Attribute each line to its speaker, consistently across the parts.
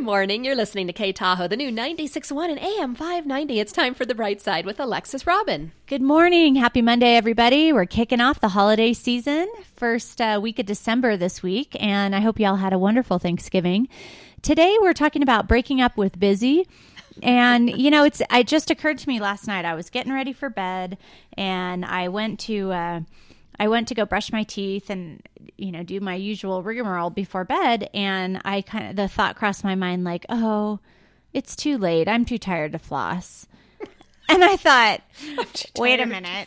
Speaker 1: Good morning. You're listening to K Tahoe, the new 96.1 and AM 590. It's time for the bright side with Alexis Robin.
Speaker 2: Good morning. Happy Monday, everybody. We're kicking off the holiday season, first uh, week of December this week, and I hope you all had a wonderful Thanksgiving. Today, we're talking about breaking up with busy. And you know, it's it just occurred to me last night. I was getting ready for bed, and I went to uh, I went to go brush my teeth and you know do my usual rigmarole before bed, and I kind of the thought crossed my mind like, oh, it's too late. I'm too tired to floss. And I thought, wait a minute.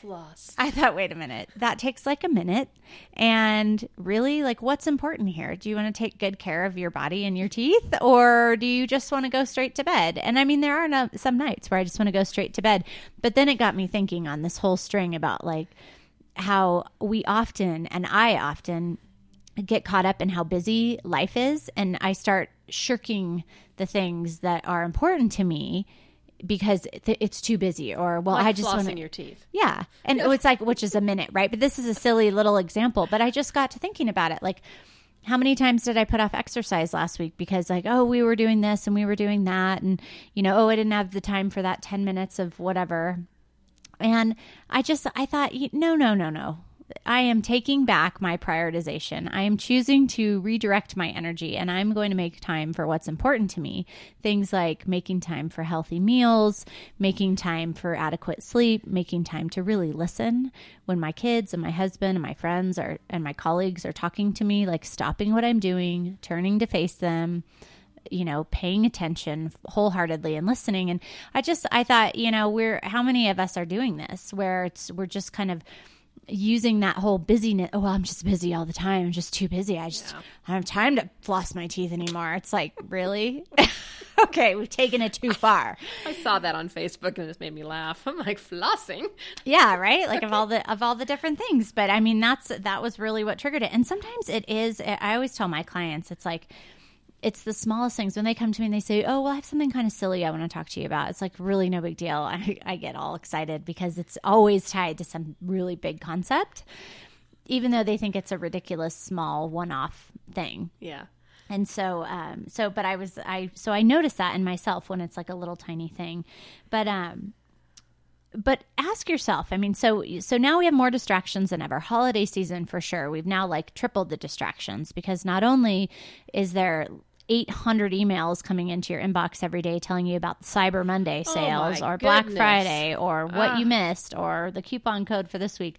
Speaker 2: I thought, wait a minute. That takes like a minute. And really, like, what's important here? Do you want to take good care of your body and your teeth, or do you just want to go straight to bed? And I mean, there are no, some nights where I just want to go straight to bed. But then it got me thinking on this whole string about like how we often, and I often, get caught up in how busy life is. And I start shirking the things that are important to me because it's too busy or well
Speaker 1: like
Speaker 2: i just
Speaker 1: want your teeth.
Speaker 2: Yeah. And oh, it's like which is a minute right? But this is a silly little example but i just got to thinking about it. Like how many times did i put off exercise last week because like oh we were doing this and we were doing that and you know oh i didn't have the time for that 10 minutes of whatever. And i just i thought no no no no I am taking back my prioritization. I am choosing to redirect my energy and I'm going to make time for what's important to me. Things like making time for healthy meals, making time for adequate sleep, making time to really listen when my kids and my husband and my friends are and my colleagues are talking to me, like stopping what I'm doing, turning to face them you know paying attention wholeheartedly and listening and i just i thought you know we're how many of us are doing this where it's we're just kind of using that whole busyness. Oh, well, I'm just busy all the time. I'm just too busy. I just yeah. I don't have time to floss my teeth anymore. It's like, really? okay, we've taken it too far.
Speaker 1: I saw that on Facebook and it just made me laugh. I'm like flossing.
Speaker 2: Yeah, right? Like of all the of all the different things. But I mean that's that was really what triggered it. And sometimes it is I always tell my clients it's like it's the smallest things when they come to me and they say, "Oh, well, I have something kind of silly I want to talk to you about." It's like really no big deal. I, I get all excited because it's always tied to some really big concept, even though they think it's a ridiculous small one-off thing.
Speaker 1: Yeah.
Speaker 2: And so, um, so, but I was, I, so I noticed that in myself when it's like a little tiny thing, but, um, but ask yourself i mean so so now we have more distractions than ever holiday season for sure we've now like tripled the distractions because not only is there 800 emails coming into your inbox every day telling you about Cyber Monday oh sales
Speaker 1: oh
Speaker 2: or Black Friday or what ah. you missed or the coupon code for this week.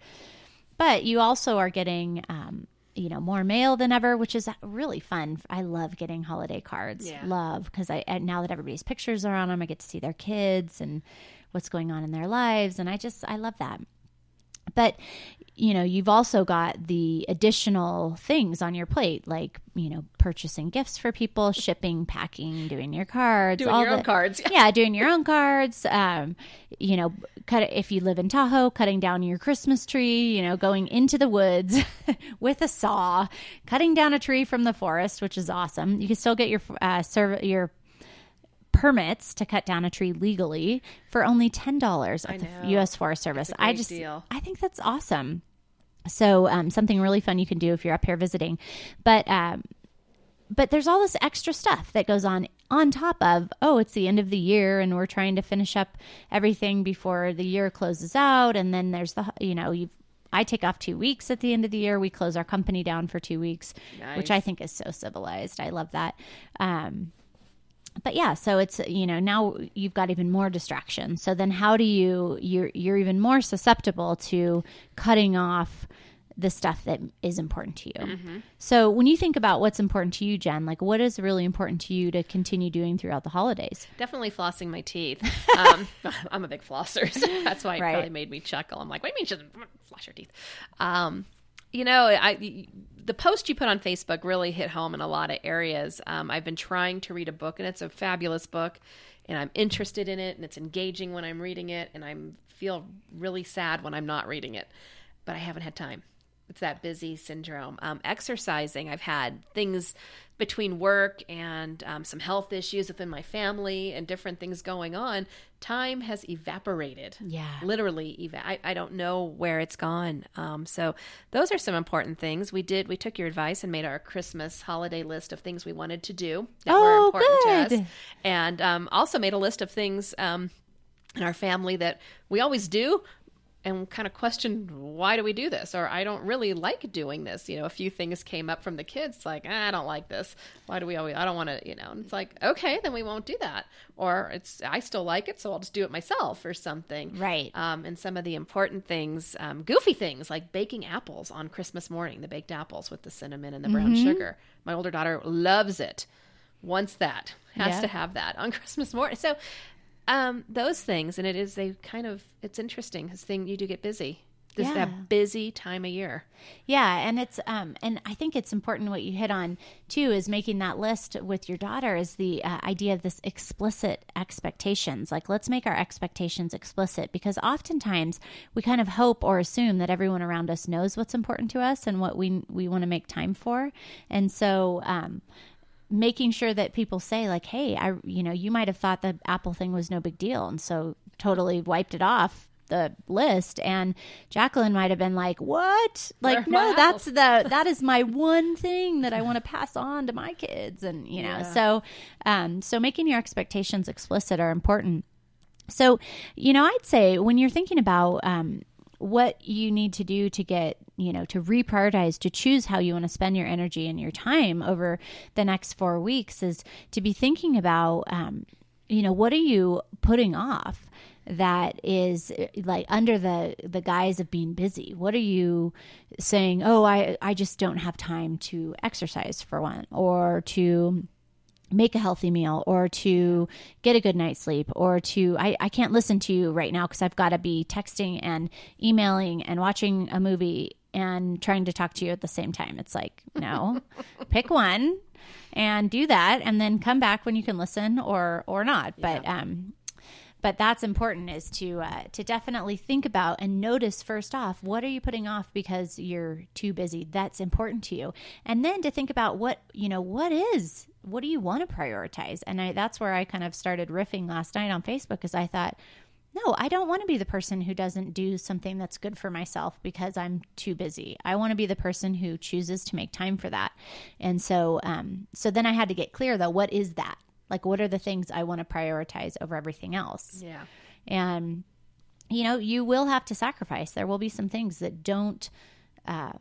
Speaker 2: But you also are getting, um, you know, more mail than ever, which is really fun. I love getting holiday cards.
Speaker 1: Yeah.
Speaker 2: Love because I now that everybody's pictures are on them, I get to see their kids and what's going on in their lives, and I just I love that. But you know, you've also got the additional things on your plate, like, you know, purchasing gifts for people, shipping, packing, doing your cards,
Speaker 1: doing your the, own cards.
Speaker 2: yeah, doing your own cards. Um, you know, cut if you live in Tahoe, cutting down your Christmas tree, you know, going into the woods with a saw, cutting down a tree from the forest, which is awesome. You can still get your uh, serve your permits to cut down a tree legally for only ten dollars at the U.S. Forest Service.
Speaker 1: I
Speaker 2: just,
Speaker 1: deal.
Speaker 2: I think that's awesome. So, um, something really fun you can do if you're up here visiting, but. Um, but there's all this extra stuff that goes on on top of oh it's the end of the year and we're trying to finish up everything before the year closes out and then there's the you know you've I take off two weeks at the end of the year. We close our company down for two weeks,
Speaker 1: nice.
Speaker 2: which I think is so civilized. I love that. Um, but yeah so it's you know now you've got even more distraction. So then how do you you're you're even more susceptible to cutting off the stuff that is important to you.
Speaker 1: Mm-hmm.
Speaker 2: so when you think about what's important to you jen like what is really important to you to continue doing throughout the holidays?
Speaker 1: Definitely flossing my teeth. Um, i'm a big flosser so that's why it right. probably made me chuckle. I'm like what do you mean should floss your teeth? Um, you know i the post you put on Facebook really hit home in a lot of areas. Um, I've been trying to read a book, and it's a fabulous book, and I'm interested in it, and it's engaging when I'm reading it, and I feel really sad when I'm not reading it, but I haven't had time. It's that busy syndrome. Um, exercising, I've had things between work and um, some health issues within my family and different things going on, time has evaporated.
Speaker 2: Yeah.
Speaker 1: Literally, eva- I, I don't know where it's gone. Um, so, those are some important things. We did, we took your advice and made our Christmas holiday list of things we wanted to do that
Speaker 2: oh,
Speaker 1: were important
Speaker 2: good.
Speaker 1: to Yes. And um, also made a list of things um, in our family that we always do, and kind of questioned why do we do this? Or i don't really like doing this. You know a few things came up from the kids like ah, i don't like this. Why do we always i don't want to you know and it's like okay then we won't do that. Or it's i still like it so i'll just do it myself or something.
Speaker 2: Right.
Speaker 1: Um, and some of the important things um, goofy things like baking apples on christmas morning the baked apples with the cinnamon and the brown mm-hmm. sugar. My older daughter loves it. Wants that. Has to have that on christmas morning. So um, those things, and it is they kind of it's interesting because thing you do get busy. This yeah. that busy time of year.
Speaker 2: Yeah, and it's um and I think it's important what you hit on too is making that list with your daughter is the uh, idea of this explicit expectations. Like let's make our expectations explicit because oftentimes we kind of hope or assume that everyone around us knows what's important to us and what we we want to make time for. And so um making sure that people say like hey i you know you might have thought the apple thing was no big deal and so totally wiped it off the list and Jacqueline might have been like, "What? Like no, that's the that is my one thing that I want to pass on to my kids." And, you know, yeah. so um so making your expectations explicit are important. So, you know, I'd say when you're thinking about um what you need to do to get you know to reprioritize to choose how you want to spend your energy and your time over the next four weeks is to be thinking about um, you know what are you putting off that is like under the the guise of being busy? What are you saying oh i i just don't have time to exercise for one or to make a healthy meal or to get a good night's sleep or to I, I can't listen to you right now because I've got to be texting and emailing and watching a movie and trying to talk to you at the same time. It's like, no, pick one and do that and then come back when you can listen or or not. Yeah. But um but that's important is to uh, to definitely think about and notice first off what are you putting off because you're too busy that's important to you and then to think about what you know what is what do you want to prioritize and I, that's where i kind of started riffing last night on facebook because i thought no, I don't want to be the person who doesn't do something that's good for myself because I'm too busy. I want to be the person who chooses to make time for that. And so, um, so then I had to get clear though, what is that? Like, what are the things I want to prioritize over everything else?
Speaker 1: Yeah.
Speaker 2: And, you know, you will have to sacrifice. There will be some things that don't, uh,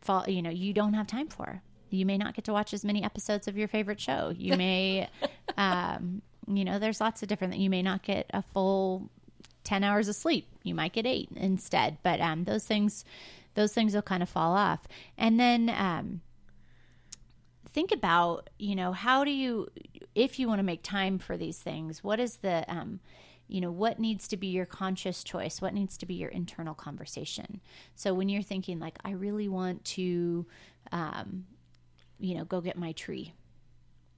Speaker 2: fall, you know, you don't have time for. You may not get to watch as many episodes of your favorite show. You may, um, you know, there's lots of different that you may not get a full 10 hours of sleep. You might get eight instead. But um, those things, those things will kind of fall off. And then, um, think about, you know, how do you, if you want to make time for these things, what is the, um, you know, what needs to be your conscious choice? What needs to be your internal conversation? So when you're thinking, like, I really want to, um, you know, go get my tree.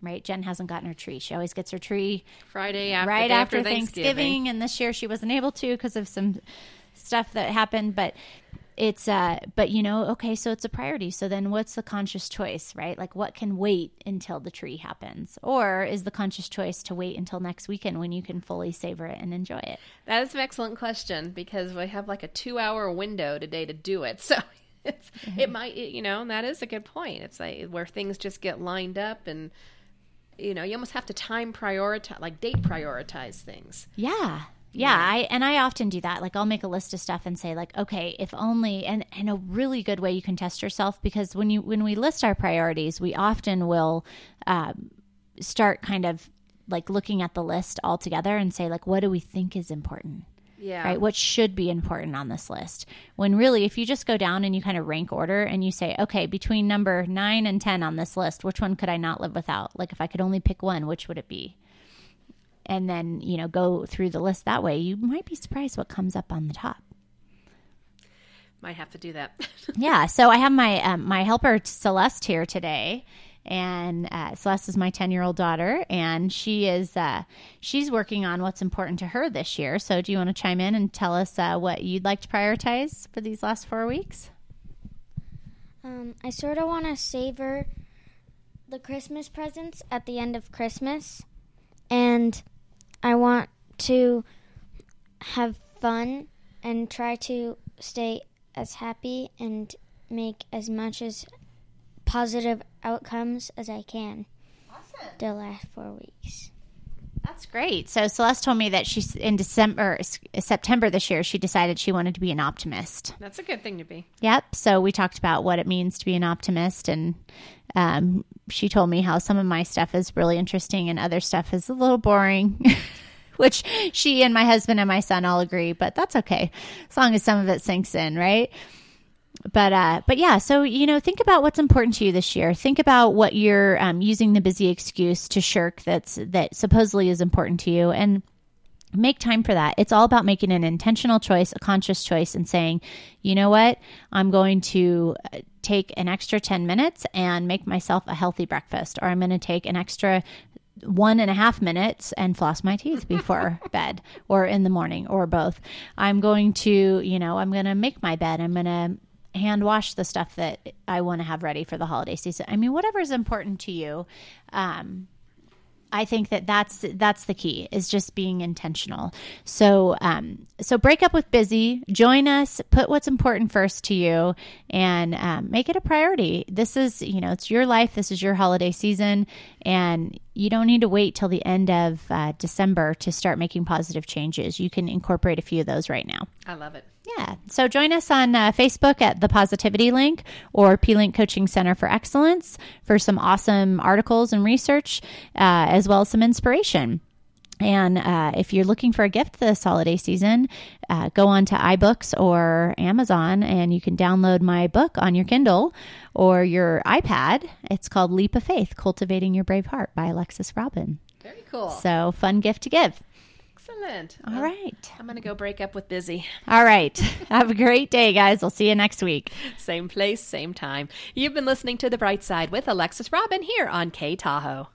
Speaker 2: Right, Jen hasn't gotten her tree. She always gets her tree
Speaker 1: Friday after,
Speaker 2: right
Speaker 1: after,
Speaker 2: after Thanksgiving. Thanksgiving. And this year she wasn't able to because of some stuff that happened. But it's uh but you know okay so it's a priority so then what's the conscious choice right like what can wait until the tree happens or is the conscious choice to wait until next weekend when you can fully savor it and enjoy it
Speaker 1: that is an excellent question because we have like a two hour window today to do it so it's, mm-hmm. it might it, you know that is a good point it's like where things just get lined up and you know you almost have to time prioritize like date prioritize things
Speaker 2: yeah yeah, I and I often do that. Like I'll make a list of stuff and say like, okay, if only and and a really good way you can test yourself because when you when we list our priorities, we often will um, start kind of like looking at the list all together and say like, what do we think is important?
Speaker 1: Yeah.
Speaker 2: Right. What should be important on this list? When really, if you just go down and you kind of rank order and you say, okay, between number nine and 10 on this list, which one could I not live without? Like, if I could only pick one, which would it be? and then you know go through the list that way you might be surprised what comes up on the top
Speaker 1: might have to do that
Speaker 2: yeah so i have my um, my helper celeste here today and uh, celeste is my 10 year old daughter and she is uh, she's working on what's important to her this year. So do you want to chime in and tell us uh, what you'd like to prioritize for these last four weeks?
Speaker 3: Um, i sort of want to savor the christmas presents at the end of christmas and I want to have fun and try to stay as happy and make as much as positive outcomes as I can.
Speaker 2: Awesome.
Speaker 3: the last four weeks.
Speaker 2: That's great. So Celeste told me that she's in December, September this year. She decided she wanted to be an optimist.
Speaker 1: That's a good thing to be.
Speaker 2: Yep. So we talked about what it means to be an optimist, and um, she told me how some of my stuff is really interesting and other stuff is a little boring. Which she and my husband and my son all agree, but that's okay as long as some of it sinks in, right? But uh but yeah so you know think about what's important to you this year think about what you're um, using the busy excuse to shirk that's that supposedly is important to you and make time for that it's all about making an intentional choice a conscious choice and saying you know what i'm going to uh, take an extra 10 minutes and make myself a healthy breakfast or i'm going to take an extra one and a half minutes and floss my teeth before bed or in the morning or both. I'm going to, you know, I'm going to make my bed. I'm going to hand wash the stuff that I want to have ready for the holiday season. I mean, whatever is important to you. Um, I think that that's that's the key is just being intentional. So um, so break up with busy, join us, put what's important first to you, and um, make it a priority. This is you know it's your life. This is your holiday season, and you don't need to wait till the end of uh, December to start making positive changes. You can incorporate a few of those right now.
Speaker 1: I love it.
Speaker 2: Yeah. So join us on uh, Facebook at the Positivity Link or P Link Coaching Center for Excellence for some awesome articles and research, uh, as well as some inspiration. And uh, if you're looking for a gift this holiday season, uh, go on to iBooks or Amazon and you can download my book on your Kindle or your iPad. It's called Leap of Faith Cultivating Your Brave Heart by Alexis Robin.
Speaker 1: Very cool.
Speaker 2: So, fun gift to give.
Speaker 1: Excellent.
Speaker 2: All um, right.
Speaker 1: I'm going to go break up with Busy.
Speaker 2: All right. Have a great day, guys. We'll see you next week.
Speaker 1: Same place, same time. You've been listening to The Bright Side with Alexis Robin here on K Tahoe.